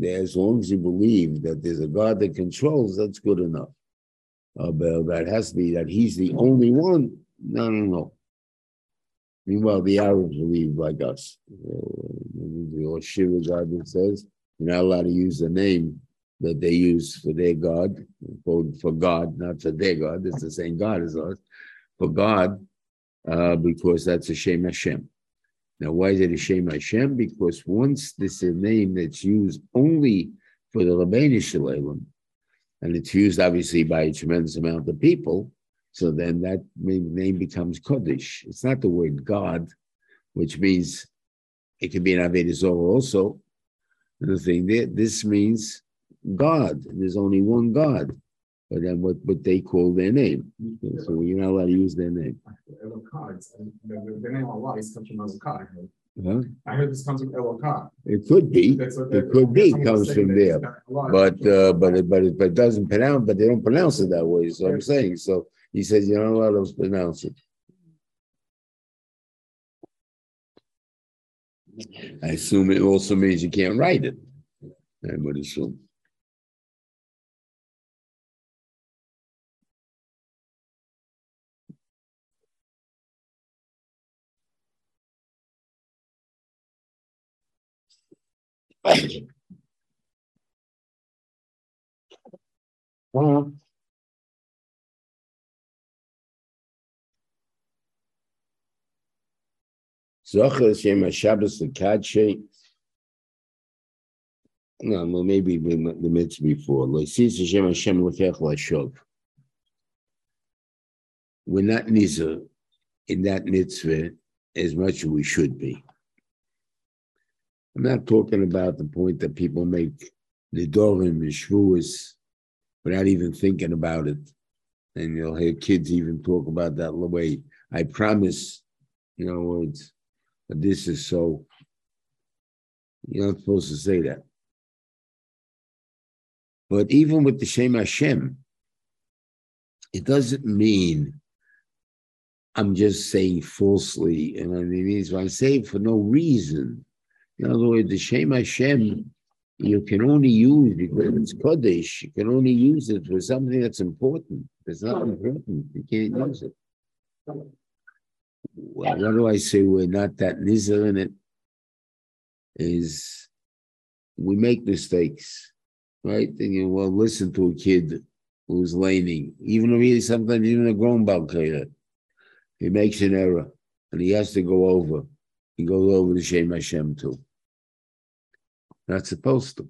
as long as you believe that there's a god that controls, that's good enough. Uh, but that has to be that he's the only one. No, no, no. Meanwhile, the Arabs believe like us. The Shiva God that says you're not allowed to use the name that they use for their God, for, for God, not for their God. It's the same God as us, for God, uh, because that's a Shem Hashem. Now, why is it a Shem Hashem? Because once this is a name that's used only for the Rabbeinu Shalom, and it's used obviously by a tremendous amount of people, so then that name becomes Kodesh. It's not the word God, which means it can be an Avodah also. The thing there, this means God. There's only one God. But then what, what they call their name. So you're not allowed to use their name. The, the name Allah is comes from Elokah. Huh? I heard this comes from Elokah. It could be. It could be comes from there. But uh, but it, but it, but it doesn't pronounce. But they don't pronounce it that way. So I'm saying. So he says you're not allowed to pronounce it. I assume it also means you can't write it. I would assume. Well, Zocher Shem Shabbos Lekadshe. No, well, maybe the, mitzvah before. Loisis Hashem Hashem Lekech Lashov. We're not nizer in that mitzvah as much as we should be. I'm not talking about the point that people make the Dorim and Shvuas without even thinking about it. And you'll hear kids even talk about that way. I promise, you know, it's, this is so. You're not supposed to say that. But even with the Shem Hashem, it doesn't mean I'm just saying falsely. And I mean, when I say for no reason, in other words, the Shem Hashem, you can only use because it's Kodesh, you can only use it for something that's important. It's not important, you can't use it. What do I say? We're not that nizar in it. Is we make mistakes, right? You well listen to a kid who's laning, even if really sometimes even a grown balkayer. He makes an error and he has to go over. He goes over to Shem Hashem too. Not supposed to.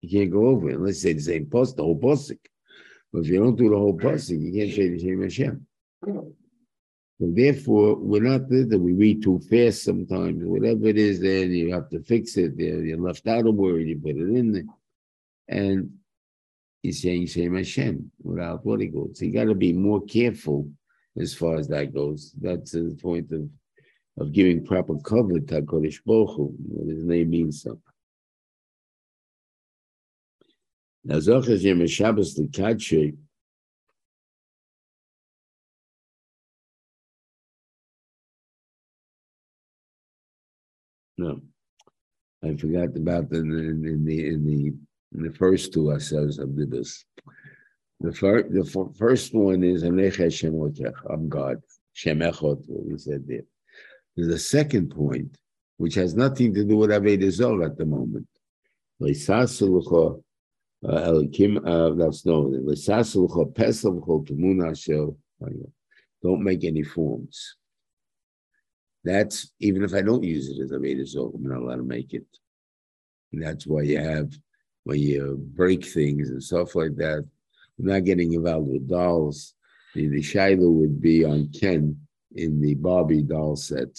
You can't go over it unless you say the same post, the whole posik. But if you don't do the whole posik, you can't say the Shem Hashem. So therefore, we're not there that we read too fast sometimes. Whatever it is, then you have to fix it. You left out a word, you put it in there. And he's saying Shem Hashem without what he goes. So you got to be more careful as far as that goes. That's the point of, of giving proper cover to HaKadosh Baruch Hu, what his name means something. Now, Zochas Yom Shabbos the No, I forgot about the in, in the in the in the first two ourselves of this. The first the first one is I'm God. Shem what we said there. There's a second point, which has nothing to do with Avodah Zorah at the moment. Uh, no, don't make any forms. That's even if I don't use it as a Veda Zog, I'm not allowed to make it. And that's why you have when you break things and stuff like that. I'm not getting involved with dolls. The, the shaila would be on Ken in the Barbie doll set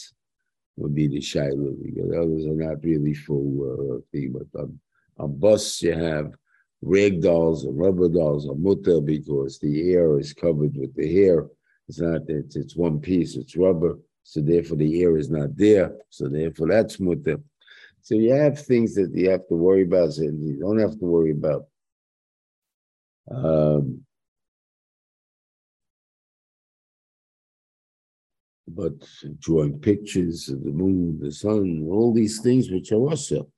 would be the shaila because others are not really full uh, thing. But on, on bus you have rag dolls or rubber dolls or mutter because the air is covered with the hair. It's not it's, it's one piece, it's rubber. So therefore the air is not there. So therefore that's mutter. So you have things that you have to worry about and you don't have to worry about. Um, but drawing pictures of the moon, the sun, all these things which are also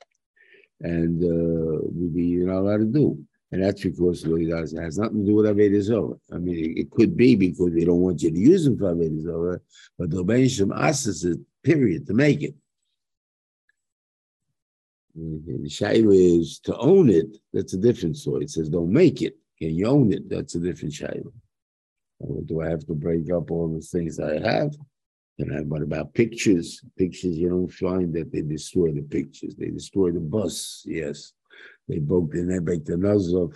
and uh, we you're not allowed to do. And that's because it has nothing to do with Avodah Zorah. I mean, it, it, could be because they don't want you to use them for Avodah Zorah, but the Rebbeinu asks it, period, to make it. Mm-hmm. The shaila is to own it. That's a different story. It says don't make it. Can you own it? That's a different shaila. Do I have to break up all the things I have? And I, what about pictures? Pictures, you don't find that they destroy the pictures. They destroy the bus, yes. They broke the, break the nose of,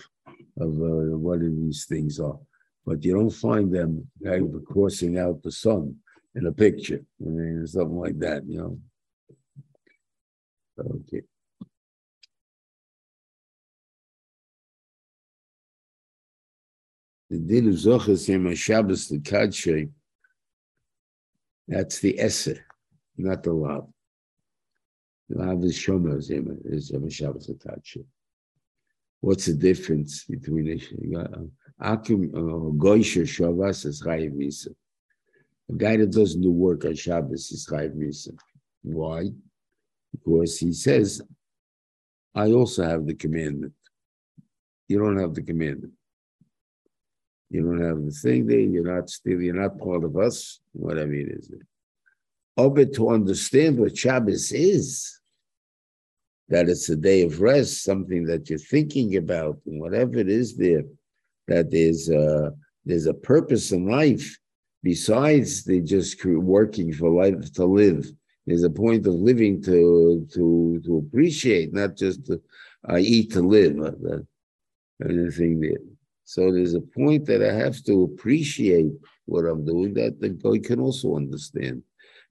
of uh, what these things are. But you don't find them crossing out the sun in a picture, I mean, something like that, you know. Okay. The din of Zochas Yom Shabbos the Kadshay, that's the Esser, not the Lav. The Lav is Shomer is Yom Shabbos the Kadshay. What's the difference between Akim uh, Goysher is Chayiv Misa? A guy that doesn't do work on Shabbos is Chayiv Misa. Why? Because he says, I also have the commandment. You don't have the commandment. You don't have the thing there. You're not still. You're not part of us. Whatever it is. Oh, but to understand what Shabbos is, that it's a day of rest, something that you're thinking about, and whatever it is there, that there's a, there's a purpose in life besides the just working for life to live. There's a point of living to to to appreciate, not just to uh, eat to live. Uh, the, anything there. So there's a point that I have to appreciate what I'm doing that the guy can also understand.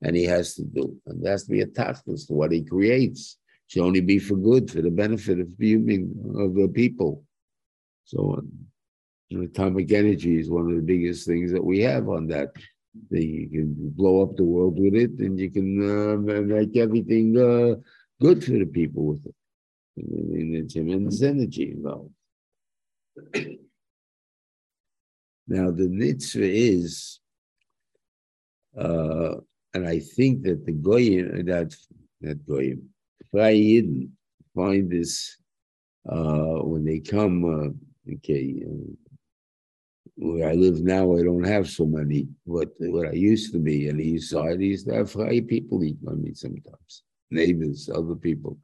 And he has to do. And there has to be a tachlis to what he creates. Should only be for good, for the benefit of human of the people. So on. atomic energy is one of the biggest things that we have on that. that you can blow up the world with it, and you can uh, make everything uh, good for the people with it. And there's tremendous energy involved. (clears throat) Now, the mitzvah is, uh, and I think that the goyim, that that goyim, Yidden find this uh, when they come. Uh, okay, uh, where I live now, I don't have so many, but what I used to be on the east side, I used to have people eat by me sometimes, neighbors, other people.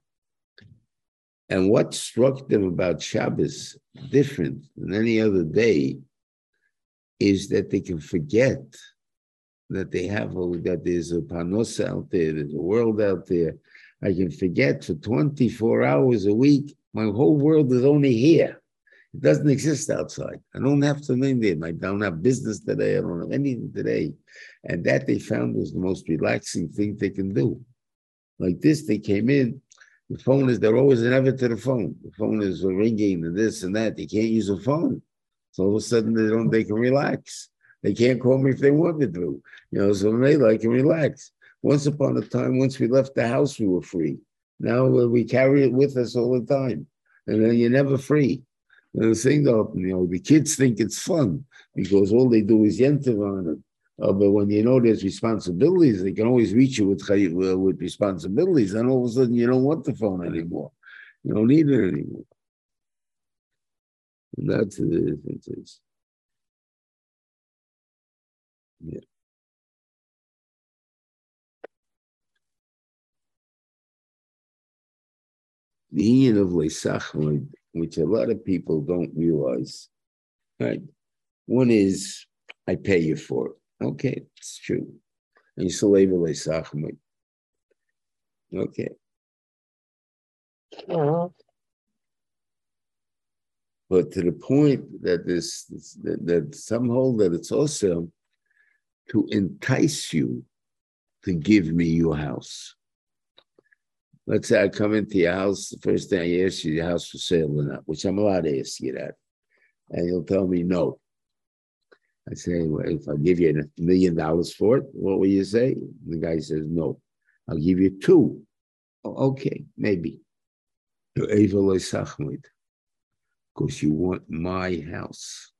And what struck them about Shabbos different than any other day is that they can forget that they have that there's a panos out there, there's a world out there. I can forget for 24 hours a week, my whole world is only here. It doesn't exist outside. I don't have to name it. I don't have business today. I don't have anything today. And that they found was the most relaxing thing they can do. Like this, they came in. The phone is, they're always never to the phone. The phone is ringing and this and that. They can't use a phone. So all of a sudden they don't, they can relax. They can't call me if they wanted to, you know, so they like can relax. Once upon a time, once we left the house, we were free. Now uh, we carry it with us all the time. And then you're never free. And the thing though, you know, the kids think it's fun because all they do is yenter on it. Uh, but when you know there's responsibilities, they can always reach you with uh, with responsibilities. And all of a sudden, you don't want the phone anymore. You don't need it anymore. And that's the differences. Yeah. The union of Leisachmoid, which a lot of people don't realize, right? One is, I pay you for it. Okay, it's true. And you still able Leisachmoid. Okay. Uh-huh but to the point that this, this that, that some hold that it's also to entice you to give me your house. Let's say I come into your house, the first thing I ask you, your house for sale or not, which I'm allowed to ask you that. And you'll tell me no. I say, well, if I give you a million dollars for it, what will you say? The guy says, no. I'll give you two. Oh, okay, maybe because you want my house.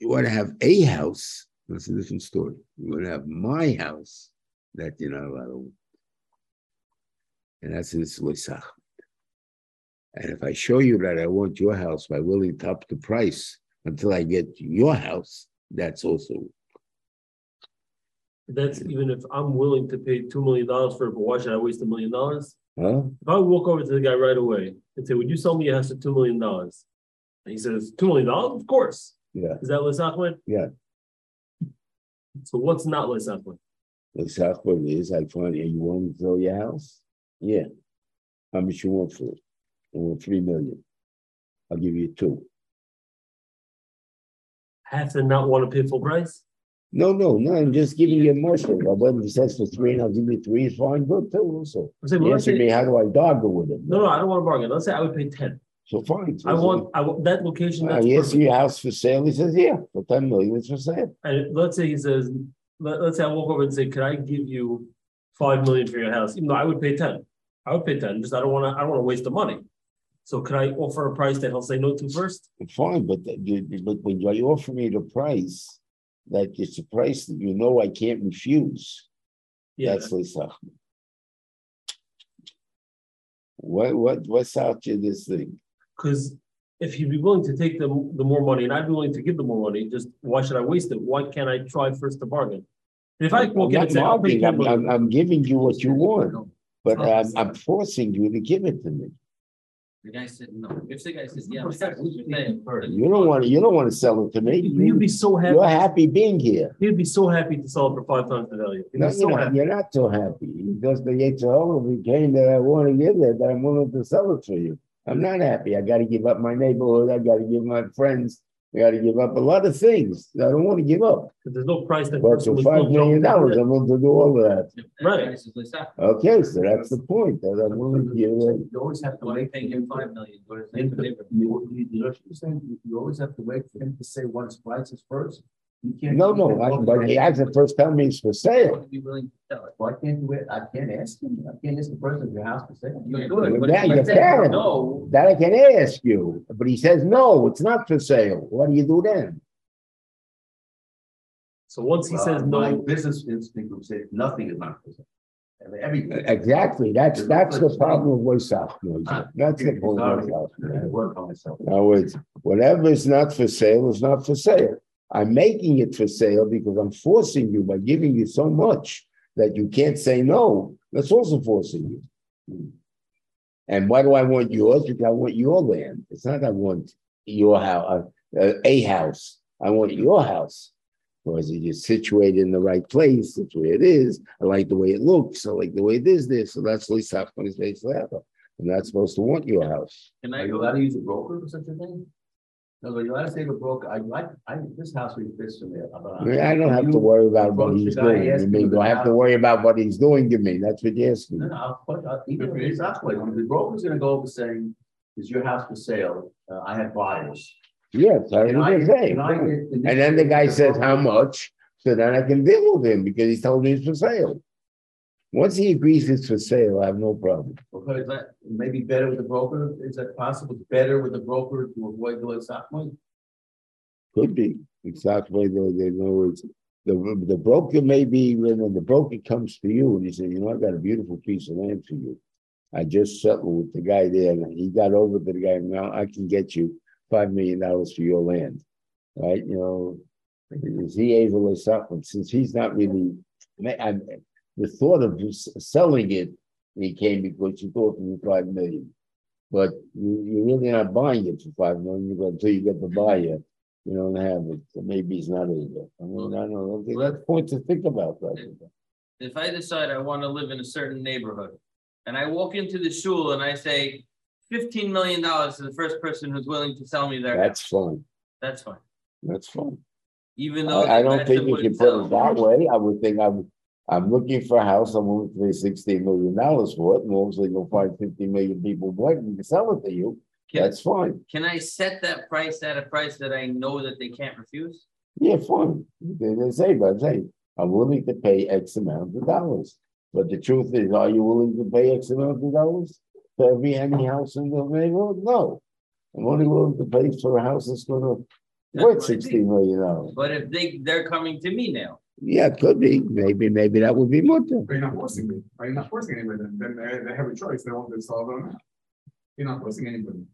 You want to have a house, that's a different story. You want to have my house, that you're not allowed to. And that's this Loisach. And if I show you that I want your house by willing to up the price until I get your house, that's also. That's even if I'm willing to pay two million dollars for it, but why should I waste a million dollars? Huh? If I walk over to the guy right away and say, would you sell me a house for two million dollars? And he says, two million dollars? Of course. Yeah. Is that Les Ahmed? Yeah. So what's not Les Ahmed? What it is, I find you want to sell your house? Yeah. How much you want for it? I want three million. I'll give you two. Have to not want to pay full price? No, no, no, I'm just giving you a motion. When he says for three and I'll give you three, fine, good too, also. Saying, well, let's say, me, how do I bargain with him? no, no, I don't want to bargain. Let's say I would pay ten. So fine. I want, I want that location. Uh, yes, your house for sale. He says, yeah, for ten million, it's for sale. And let's say he says, let, let's say I walk over and say, can I give you five million for your house? Even though I would pay ten. I would pay ten, just I don't want to, I don't want to waste the money. So can I offer a price that he'll say no to first? Fine, but you, but when you offer me the price, that it's a price that you know I can't refuse. Yeah, That's Lisa. What, what, what's out to this thing? because if he'd be willing to take the, the more money and I'd be willing to give the more money, just why should I waste it? Why can't I try first to bargain? If I I'm walk in and say, I'm, I'm, I'm giving you what you want, but Oh, I'm, um, I'm forcing you to give it to me. The guy said no. If the guy says, yeah, I'm sorry, who's your name? You don't want, to, you don't want to sell it to me. You'd be so happy, You're happy being here. he'd be so happy to sell it for five times the value. He'd No, so you're not, you're not so happy. Because the Yetzirah became that I want to give it, that I'm willing to sell it for you. I'm not happy. I gotta give up my neighborhood. I gotta give my friends. I gotta give up a lot of things that I don't want to give up. Because there's no price that. But person for was five willing to million offer. dollars, I'm willing to do all of that. Right. This is Lisa. Okay, so that's the point, that I'm willing to give it. You always have to wait. paying him five million? What is You, the difference? you, you know what you're saying? You- You always have to wait for him to say what his price is first. You can't. No, no, I- but he has to first tell me it's for sale. would Be willing to sell it. Why can't you wait? I can't ask him. I can't ask the person if your house for sale. You could, but Yeah, if you he said can. no, That I can ask you, but he says, no, it's not for sale. What do you do then? So once he says My no, business instinct would say nothing is not for sale. And Everything. Exactly, that's, that's the problem with South ah, That's the point Sorry, with South I gotta Work on myself. Now, it's, whatever is not for sale is not for sale. I'm making it for sale because I'm forcing you by giving you so much that you can't say no. That's also forcing you. And why do I want yours? Because I want your land. It's not I want your house, uh, a house. I want your house. Because it's situated in the right place. That's where it is. I like the way it looks. I like the way it is there. So that's Lisa Hoffman's base level. I'm not supposed to want your house. can I allowed to use a broker for such a thing? No, but you're allowed to say to broker, I like, I, this house really fits to me. I I don't have to worry about what he's doing. You mean, do I have to worry about what he's doing? to me? that's what you're asking. No, no, I'll put, I'll- even if it's that way, the broker's gonna go over saying, is your house for sale? Uh, I have buyers. Yes, I And I- was saying. and I- And then the guy says, how much? So then I can deal with him because he told me it's for sale. Once he agrees it's for sale, I have no problem. Because that maybe better with the broker, is that possible? It's Better with the broker to avoid the money? Could be. Exactly. They, they know it's, the, the broker may be, when the broker comes to you and he says, you know, I've got a beautiful piece of land for you. I just settled with the guy there and he got over to the guy, now I can get you five million dollars for your land. Right, you know, is he able to sell, since he's not really, I'm, the thought of selling it, he came because you thought it was five million. But you, you're really not buying it for five million, until you get the buyer, you don't have it, so maybe he's not able. I mean, I don't know, that's a point to think about that. If I decide I want to live in a certain neighborhood and I walk into the shul and I say fifteen million dollars to the first person who's willing to sell me their That's fine, that's fine. that's fine. Even though. I, I don't think you can put it that way. I would think I'm, I'm looking for a house, I'm willing to pay sixteen million dollars for it, and obviously you'll find fifty million people wanting to sell it to you. Can, That's fine. can I set that price at a price that I know that they can't refuse? Yeah, fine. They, they say, but hey, I'm willing to pay X amount of dollars. But the truth is, are you willing to pay X amount of dollars for every any house in the neighborhood? No. I'm only willing to pay for a house that's gonna That's worth sixteen million dollars. But if they, they're coming to me now, Yeah, it could be. Maybe, maybe that would be more. than- But you're not forcing me, are you not forcing anybody, then, then they, they have a choice, they want to solve it or not. You're not forcing anybody.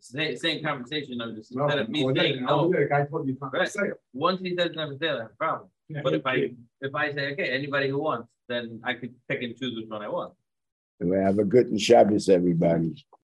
Same, same conversation, I'm just, No, instead of me well, saying then, no, over there, the guy told you it's not for Right. sale. once he says never sale, that's a problem. Yeah, But if I, you- if I say, okay, anybody who wants, then I could pick and choose which one I want. We have a good and Shabbos, everybody.